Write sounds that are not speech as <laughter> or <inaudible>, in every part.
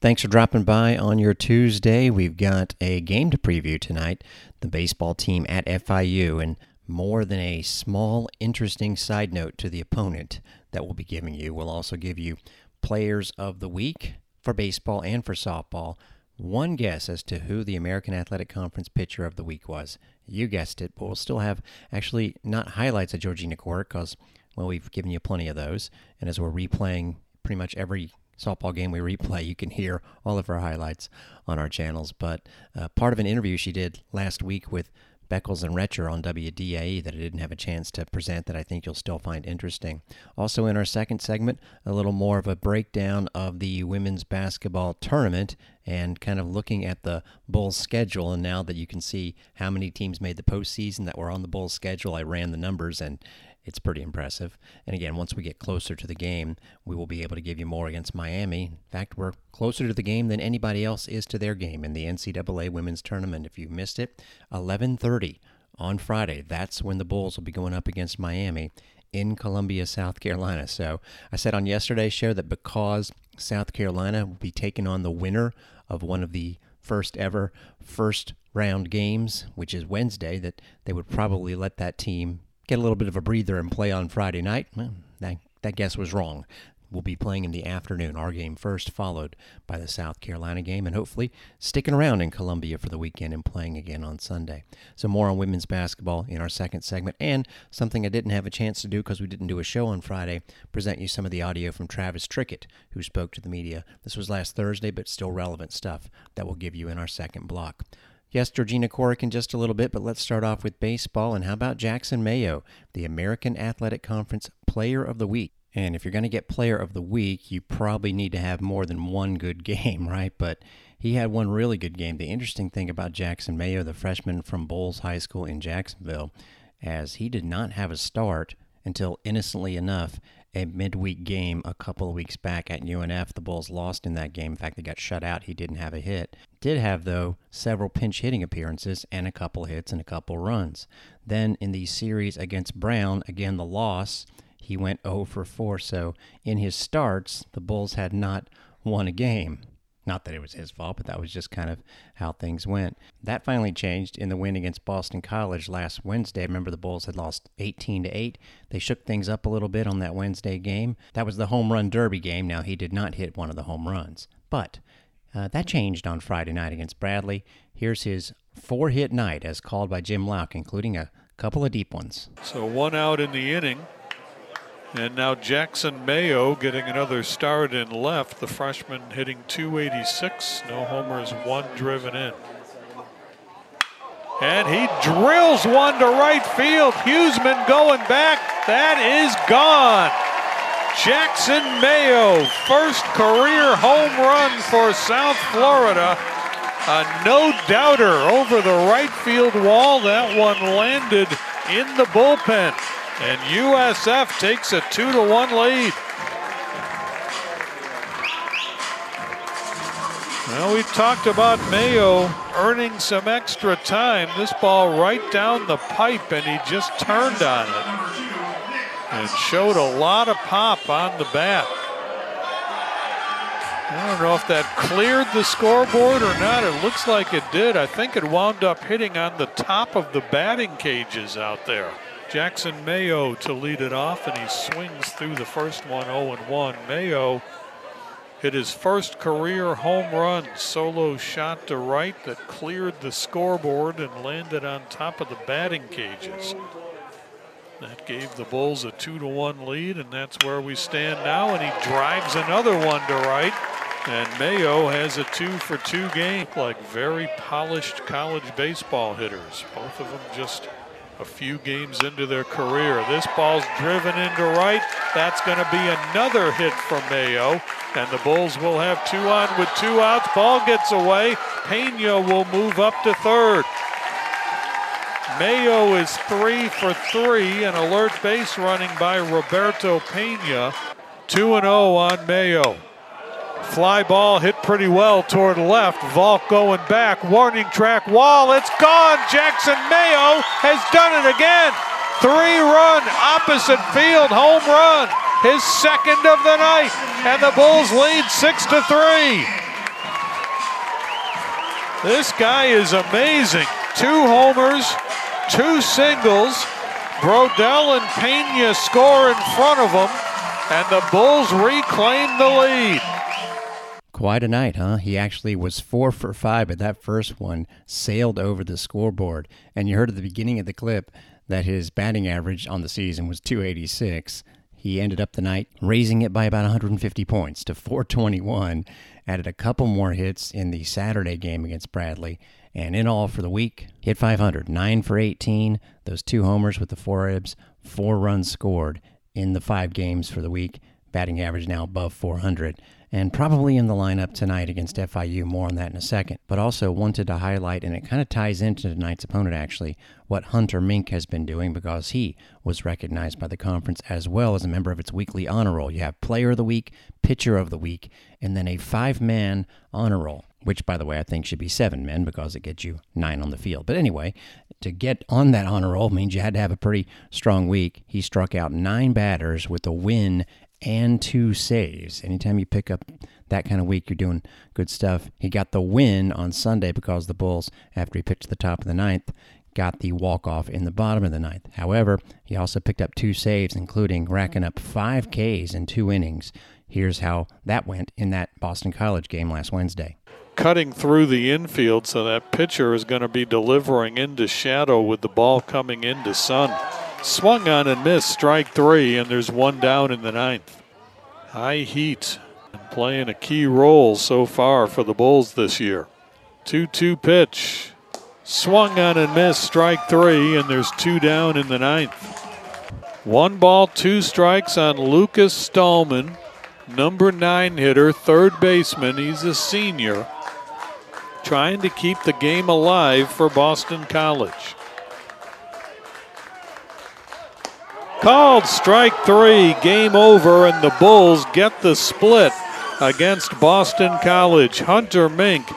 Thanks for dropping by on your Tuesday. We've got a game to preview tonight the baseball team at FIU, and more than a small, interesting side note to the opponent that we'll be giving you. We'll also give you players of the week for baseball and for softball. One guess as to who the American Athletic Conference pitcher of the week was. You guessed it, but we'll still have actually not highlights of Georgina Corrick because, well, we've given you plenty of those. And as we're replaying pretty much every softball game we replay, you can hear all of her highlights on our channels. But uh, part of an interview she did last week with Beckles and Retcher on WDAE that I didn't have a chance to present that I think you'll still find interesting. Also, in our second segment, a little more of a breakdown of the women's basketball tournament and kind of looking at the Bulls schedule. And now that you can see how many teams made the postseason that were on the Bulls schedule, I ran the numbers and it's pretty impressive. And again, once we get closer to the game, we will be able to give you more against Miami. In fact, we're closer to the game than anybody else is to their game in the NCAA Women's Tournament. If you missed it, 11:30 on Friday. That's when the Bulls will be going up against Miami in Columbia, South Carolina. So I said on yesterday's show that because South Carolina will be taking on the winner of one of the first ever first round games, which is Wednesday, that they would probably let that team get a little bit of a breather and play on Friday night. Well, that, that guess was wrong. We'll be playing in the afternoon, our game first, followed by the South Carolina game, and hopefully sticking around in Columbia for the weekend and playing again on Sunday. So, more on women's basketball in our second segment, and something I didn't have a chance to do because we didn't do a show on Friday present you some of the audio from Travis Trickett, who spoke to the media. This was last Thursday, but still relevant stuff that we'll give you in our second block. Yes, Georgina Corrick in just a little bit, but let's start off with baseball. And how about Jackson Mayo, the American Athletic Conference Player of the Week? And if you're going to get Player of the Week, you probably need to have more than one good <laughs> game, right? But he had one really good game. The interesting thing about Jackson Mayo, the freshman from Bolles High School in Jacksonville, as he did not have a start until innocently enough a midweek game a couple of weeks back at UNF. The Bulls lost in that game. In fact, they got shut out. He didn't have a hit. Did have, though, several pinch hitting appearances and a couple hits and a couple runs. Then in the series against Brown, again, the loss, he went 0 for 4. So in his starts, the Bulls had not won a game. Not that it was his fault, but that was just kind of how things went. That finally changed in the win against Boston College last Wednesday. Remember, the Bulls had lost 18 to 8. They shook things up a little bit on that Wednesday game. That was the home run derby game. Now, he did not hit one of the home runs, but uh, that changed on Friday night against Bradley. Here's his four hit night as called by Jim Louk, including a couple of deep ones. So one out in the inning. And now Jackson Mayo getting another start in left. The freshman hitting 286. No homers, one driven in. And he drills one to right field. Huseman going back. That is gone. Jackson Mayo, first career home run for South Florida. A no doubter over the right field wall. That one landed in the bullpen. And USF takes a two to one lead. Well, we talked about Mayo earning some extra time. This ball right down the pipe, and he just turned on it and showed a lot of pop on the bat. I don't know if that cleared the scoreboard or not. It looks like it did. I think it wound up hitting on the top of the batting cages out there. Jackson Mayo to lead it off, and he swings through the first one 0 1. Mayo hit his first career home run, solo shot to right that cleared the scoreboard and landed on top of the batting cages. That gave the Bulls a 2 to 1 lead, and that's where we stand now. And he drives another one to right. And Mayo has a two for two game. Like very polished college baseball hitters. Both of them just a few games into their career. This ball's driven into right. That's going to be another hit from Mayo. And the Bulls will have two on with two outs. Ball gets away. Pena will move up to third. Mayo is three for three. An alert base running by Roberto Pena. 2 0 on Mayo. Fly ball hit pretty well toward left. Volk going back. Warning track wall. It's gone. Jackson Mayo has done it again. Three run opposite field home run. His second of the night. And the Bulls lead six to three. This guy is amazing. Two homers, two singles. Brodell and Pena score in front of him, and the Bulls reclaim the lead. Quite a night, huh? He actually was four for five, but that first one sailed over the scoreboard. And you heard at the beginning of the clip that his batting average on the season was 286. He ended up the night raising it by about 150 points to 421, added a couple more hits in the Saturday game against Bradley, and in all for the week, hit 500, 9 for 18, those two homers with the four ribs, four runs scored in the five games for the week, batting average now above 400 and probably in the lineup tonight against FIU. More on that in a second. But also wanted to highlight, and it kind of ties into tonight's opponent actually, what Hunter Mink has been doing because he was recognized by the conference as well as a member of its weekly honor roll. You have Player of the Week, Pitcher of the Week, and then a five man honor roll. Which, by the way, I think should be seven men because it gets you nine on the field. But anyway, to get on that honor roll means you had to have a pretty strong week. He struck out nine batters with a win and two saves. Anytime you pick up that kind of week, you're doing good stuff. He got the win on Sunday because the Bulls, after he pitched the top of the ninth, got the walk off in the bottom of the ninth. However, he also picked up two saves, including racking up five Ks in two innings. Here's how that went in that Boston College game last Wednesday. Cutting through the infield, so that pitcher is going to be delivering into shadow with the ball coming into sun. Swung on and missed, strike three, and there's one down in the ninth. High heat and playing a key role so far for the Bulls this year. 2 2 pitch. Swung on and missed, strike three, and there's two down in the ninth. One ball, two strikes on Lucas Stallman, number nine hitter, third baseman. He's a senior, trying to keep the game alive for Boston College. Called strike three, game over, and the Bulls get the split against Boston College. Hunter Mink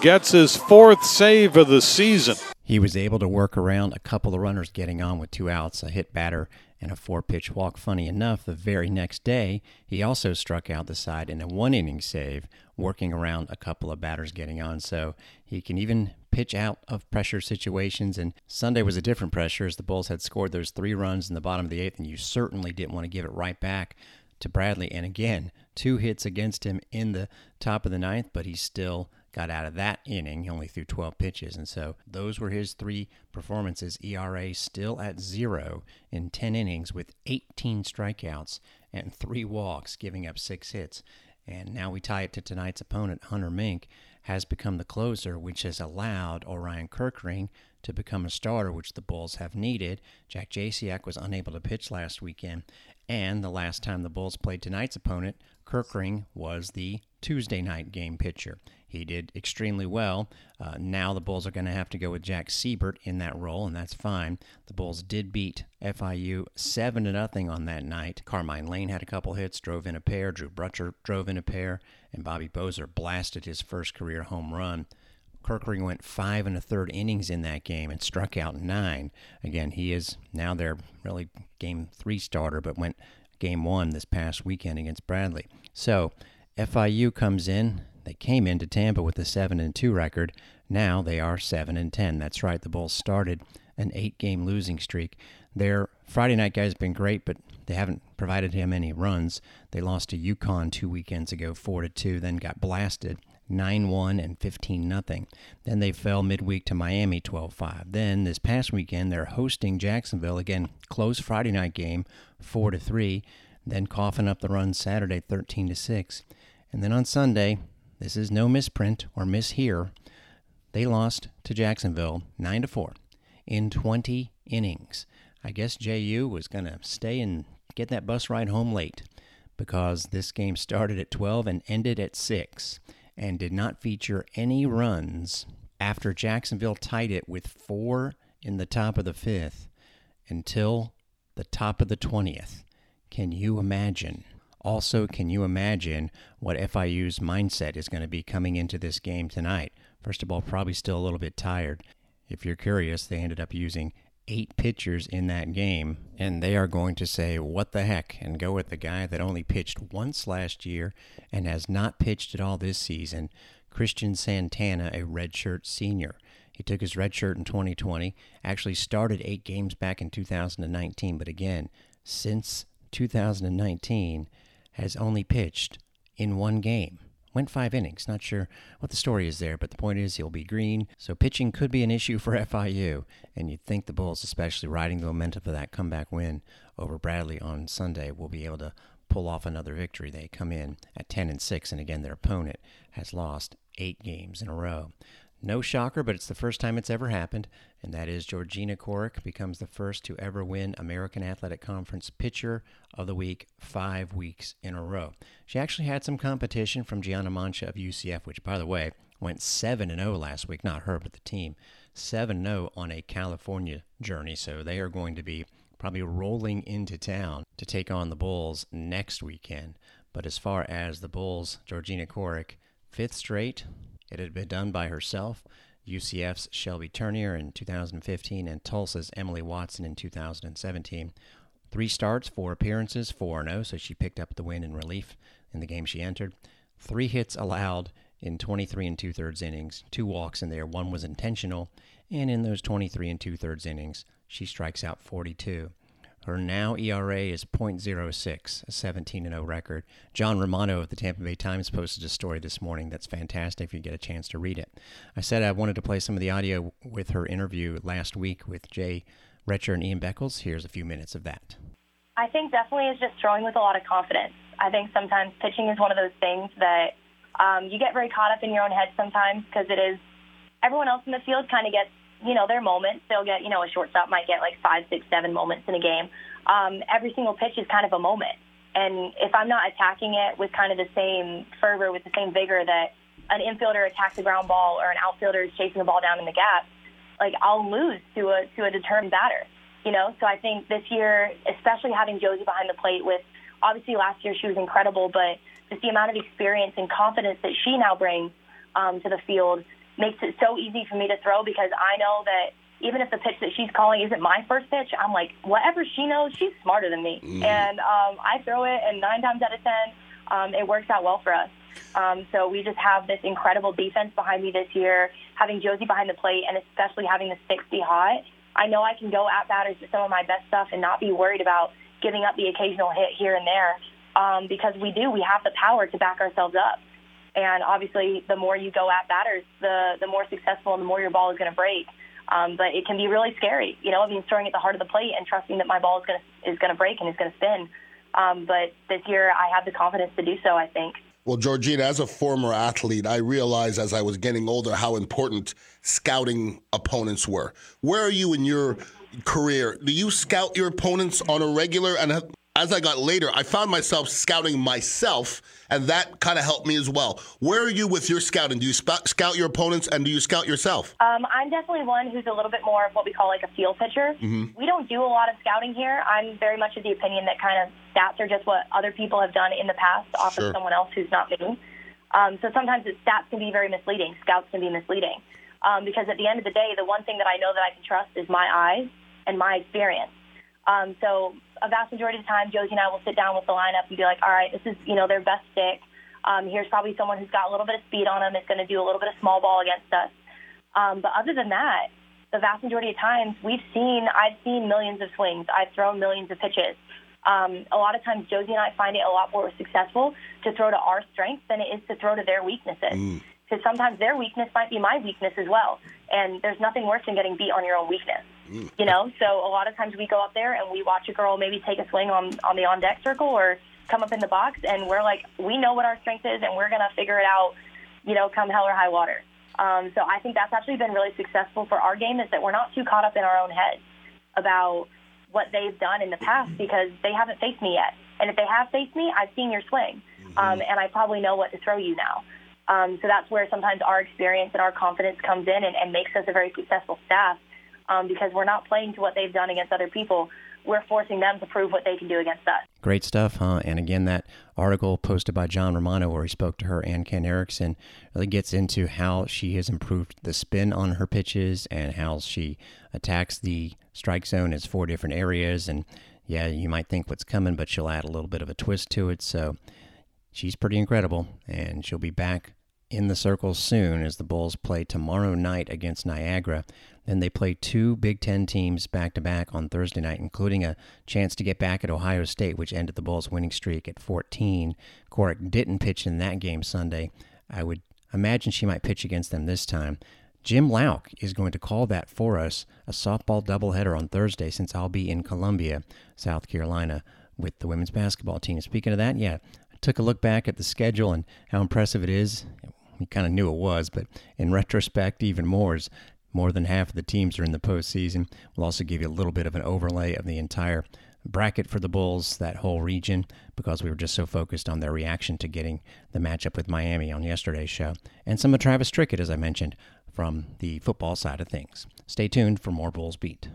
gets his fourth save of the season. He was able to work around a couple of runners getting on with two outs, a hit batter, and a four pitch walk. Funny enough, the very next day, he also struck out the side in a one inning save, working around a couple of batters getting on. So he can even pitch out of pressure situations. And Sunday was a different pressure as the Bulls had scored those three runs in the bottom of the eighth, and you certainly didn't want to give it right back to Bradley. And again, two hits against him in the top of the ninth, but he still got out of that inning. He only threw 12 pitches. And so those were his three performances. ERA still at zero in 10 innings with 18 strikeouts and three walks, giving up six hits. And now we tie it to tonight's opponent, Hunter Mink has become the closer, which has allowed Orion Kerkering to become a starter, which the Bulls have needed. Jack Jasiak was unable to pitch last weekend, and the last time the Bulls played tonight's opponent, Kerkering was the Tuesday night game pitcher. He did extremely well. Uh, now the Bulls are going to have to go with Jack Siebert in that role, and that's fine. The Bulls did beat FIU seven to nothing on that night. Carmine Lane had a couple hits, drove in a pair. Drew Brutcher drove in a pair, and Bobby Bozer blasted his first career home run. Kerkering went five and a third innings in that game and struck out nine. Again, he is now their really game three starter, but went game one this past weekend against Bradley. So FIU comes in they came into Tampa with a 7 and 2 record. Now they are 7 and 10. That's right. The Bulls started an 8-game losing streak. Their Friday night guy has been great, but they haven't provided him any runs. They lost to UConn 2 weekends ago 4 to 2, then got blasted 9-1 and 15 nothing. Then they fell midweek to Miami 12-5. Then this past weekend they're hosting Jacksonville again, close Friday night game 4 to 3, then coughing up the run Saturday 13 to 6. And then on Sunday, this is no misprint or mishear. They lost to Jacksonville 9 to 4 in 20 innings. I guess JU was going to stay and get that bus ride home late because this game started at 12 and ended at 6 and did not feature any runs after Jacksonville tied it with 4 in the top of the 5th until the top of the 20th. Can you imagine? Also, can you imagine what FIU's mindset is going to be coming into this game tonight? First of all, probably still a little bit tired. If you're curious, they ended up using eight pitchers in that game, and they are going to say, What the heck? and go with the guy that only pitched once last year and has not pitched at all this season. Christian Santana, a redshirt senior. He took his redshirt in 2020, actually started eight games back in 2019, but again, since 2019, has only pitched in one game. Went five innings. Not sure what the story is there, but the point is he'll be green. So pitching could be an issue for <laughs> FIU. And you'd think the Bulls, especially riding the momentum of that comeback win over Bradley on Sunday, will be able to pull off another victory. They come in at 10 and 6, and again, their opponent has lost eight games in a row. No shocker, but it's the first time it's ever happened, and that is Georgina Corrick becomes the first to ever win American Athletic Conference Pitcher of the Week five weeks in a row. She actually had some competition from Gianna Mancha of UCF, which, by the way, went 7 0 last week. Not her, but the team. 7 0 on a California journey, so they are going to be probably rolling into town to take on the Bulls next weekend. But as far as the Bulls, Georgina Corrick, fifth straight, it had been done by herself. UCF's Shelby Turnier in 2015 and Tulsa's Emily Watson in 2017. Three starts, four appearances, 4 0, so she picked up the win in relief in the game she entered. Three hits allowed in 23 and two thirds innings, two walks in there, one was intentional, and in those 23 and two thirds innings, she strikes out 42. Her now ERA is .06, a 17 0 record. John Romano of the Tampa Bay Times posted a story this morning that's fantastic if you get a chance to read it. I said I wanted to play some of the audio with her interview last week with Jay Retcher and Ian Beckles. Here's a few minutes of that. I think definitely is just throwing with a lot of confidence. I think sometimes pitching is one of those things that um, you get very caught up in your own head sometimes because it is everyone else in the field kind of gets you know, their moments. They'll get, you know, a shortstop might get like five, six, seven moments in a game. Um, every single pitch is kind of a moment. And if I'm not attacking it with kind of the same fervor, with the same vigor that an infielder attacks a ground ball or an outfielder is chasing the ball down in the gap, like I'll lose to a to a determined batter. You know, so I think this year, especially having Josie behind the plate with obviously last year she was incredible, but just the amount of experience and confidence that she now brings um, to the field makes it so easy for me to throw because I know that even if the pitch that she's calling isn't my first pitch, I'm like, whatever she knows, she's smarter than me. Mm. And um, I throw it, and nine times out of ten, um, it works out well for us. Um, so we just have this incredible defense behind me this year, having Josie behind the plate, and especially having the sticks be hot. I know I can go at batters with some of my best stuff and not be worried about giving up the occasional hit here and there um, because we do. We have the power to back ourselves up. And obviously, the more you go at batters, the the more successful and the more your ball is going to break. Um, but it can be really scary, you know. I mean, throwing at the heart of the plate and trusting that my ball is going to is going to break and is going to spin. Um, but this year, I have the confidence to do so. I think. Well, Georgina, as a former athlete, I realized as I was getting older how important scouting opponents were. Where are you in your career? Do you scout your opponents on a regular? And as I got later, I found myself scouting myself, and that kind of helped me as well. Where are you with your scouting? Do you sp- scout your opponents, and do you scout yourself? Um, I'm definitely one who's a little bit more of what we call like a field pitcher. Mm-hmm. We don't do a lot of scouting here. I'm very much of the opinion that kind of stats are just what other people have done in the past off sure. of someone else who's not me. Um, so sometimes the stats can be very misleading. Scouts can be misleading um, because at the end of the day, the one thing that I know that I can trust is my eyes and my experience. Um, so a vast majority of the time, Josie and I will sit down with the lineup and be like, all right, this is, you know, their best stick. Um, here's probably someone who's got a little bit of speed on them. It's going to do a little bit of small ball against us. Um, but other than that, the vast majority of times we've seen, I've seen millions of swings. I've thrown millions of pitches. Um, a lot of times Josie and I find it a lot more successful to throw to our strengths than it is to throw to their weaknesses. Because mm. sometimes their weakness might be my weakness as well. And there's nothing worse than getting beat on your own weakness. Mm. You know, so a lot of times we go up there and we watch a girl maybe take a swing on on the on deck circle or come up in the box, and we're like, we know what our strength is, and we're gonna figure it out. You know, come hell or high water. Um, so I think that's actually been really successful for our game is that we're not too caught up in our own heads about what they've done in the past because they haven't faced me yet. And if they have faced me, I've seen your swing, mm-hmm. um, and I probably know what to throw you now. Um, so that's where sometimes our experience and our confidence comes in and, and makes us a very successful staff um, because we're not playing to what they've done against other people. We're forcing them to prove what they can do against us. Great stuff, huh? And again, that article posted by John Romano, where he spoke to her and Ken Erickson, really gets into how she has improved the spin on her pitches and how she attacks the strike zone as four different areas. And yeah, you might think what's coming, but she'll add a little bit of a twist to it. So she's pretty incredible, and she'll be back in the circle soon as the Bulls play tomorrow night against Niagara. Then they play two Big Ten teams back to back on Thursday night, including a chance to get back at Ohio State, which ended the Bulls' winning streak at 14. Corrick didn't pitch in that game Sunday. I would imagine she might pitch against them this time. Jim Louk is going to call that for us a softball doubleheader on Thursday since I'll be in Columbia, South Carolina, with the women's basketball team. Speaking of that, yeah, I took a look back at the schedule and how impressive it is. We kind of knew it was, but in retrospect, even more is more than half of the teams are in the postseason. We'll also give you a little bit of an overlay of the entire bracket for the Bulls, that whole region, because we were just so focused on their reaction to getting the matchup with Miami on yesterday's show. And some of Travis Trickett, as I mentioned, from the football side of things. Stay tuned for more Bulls Beat.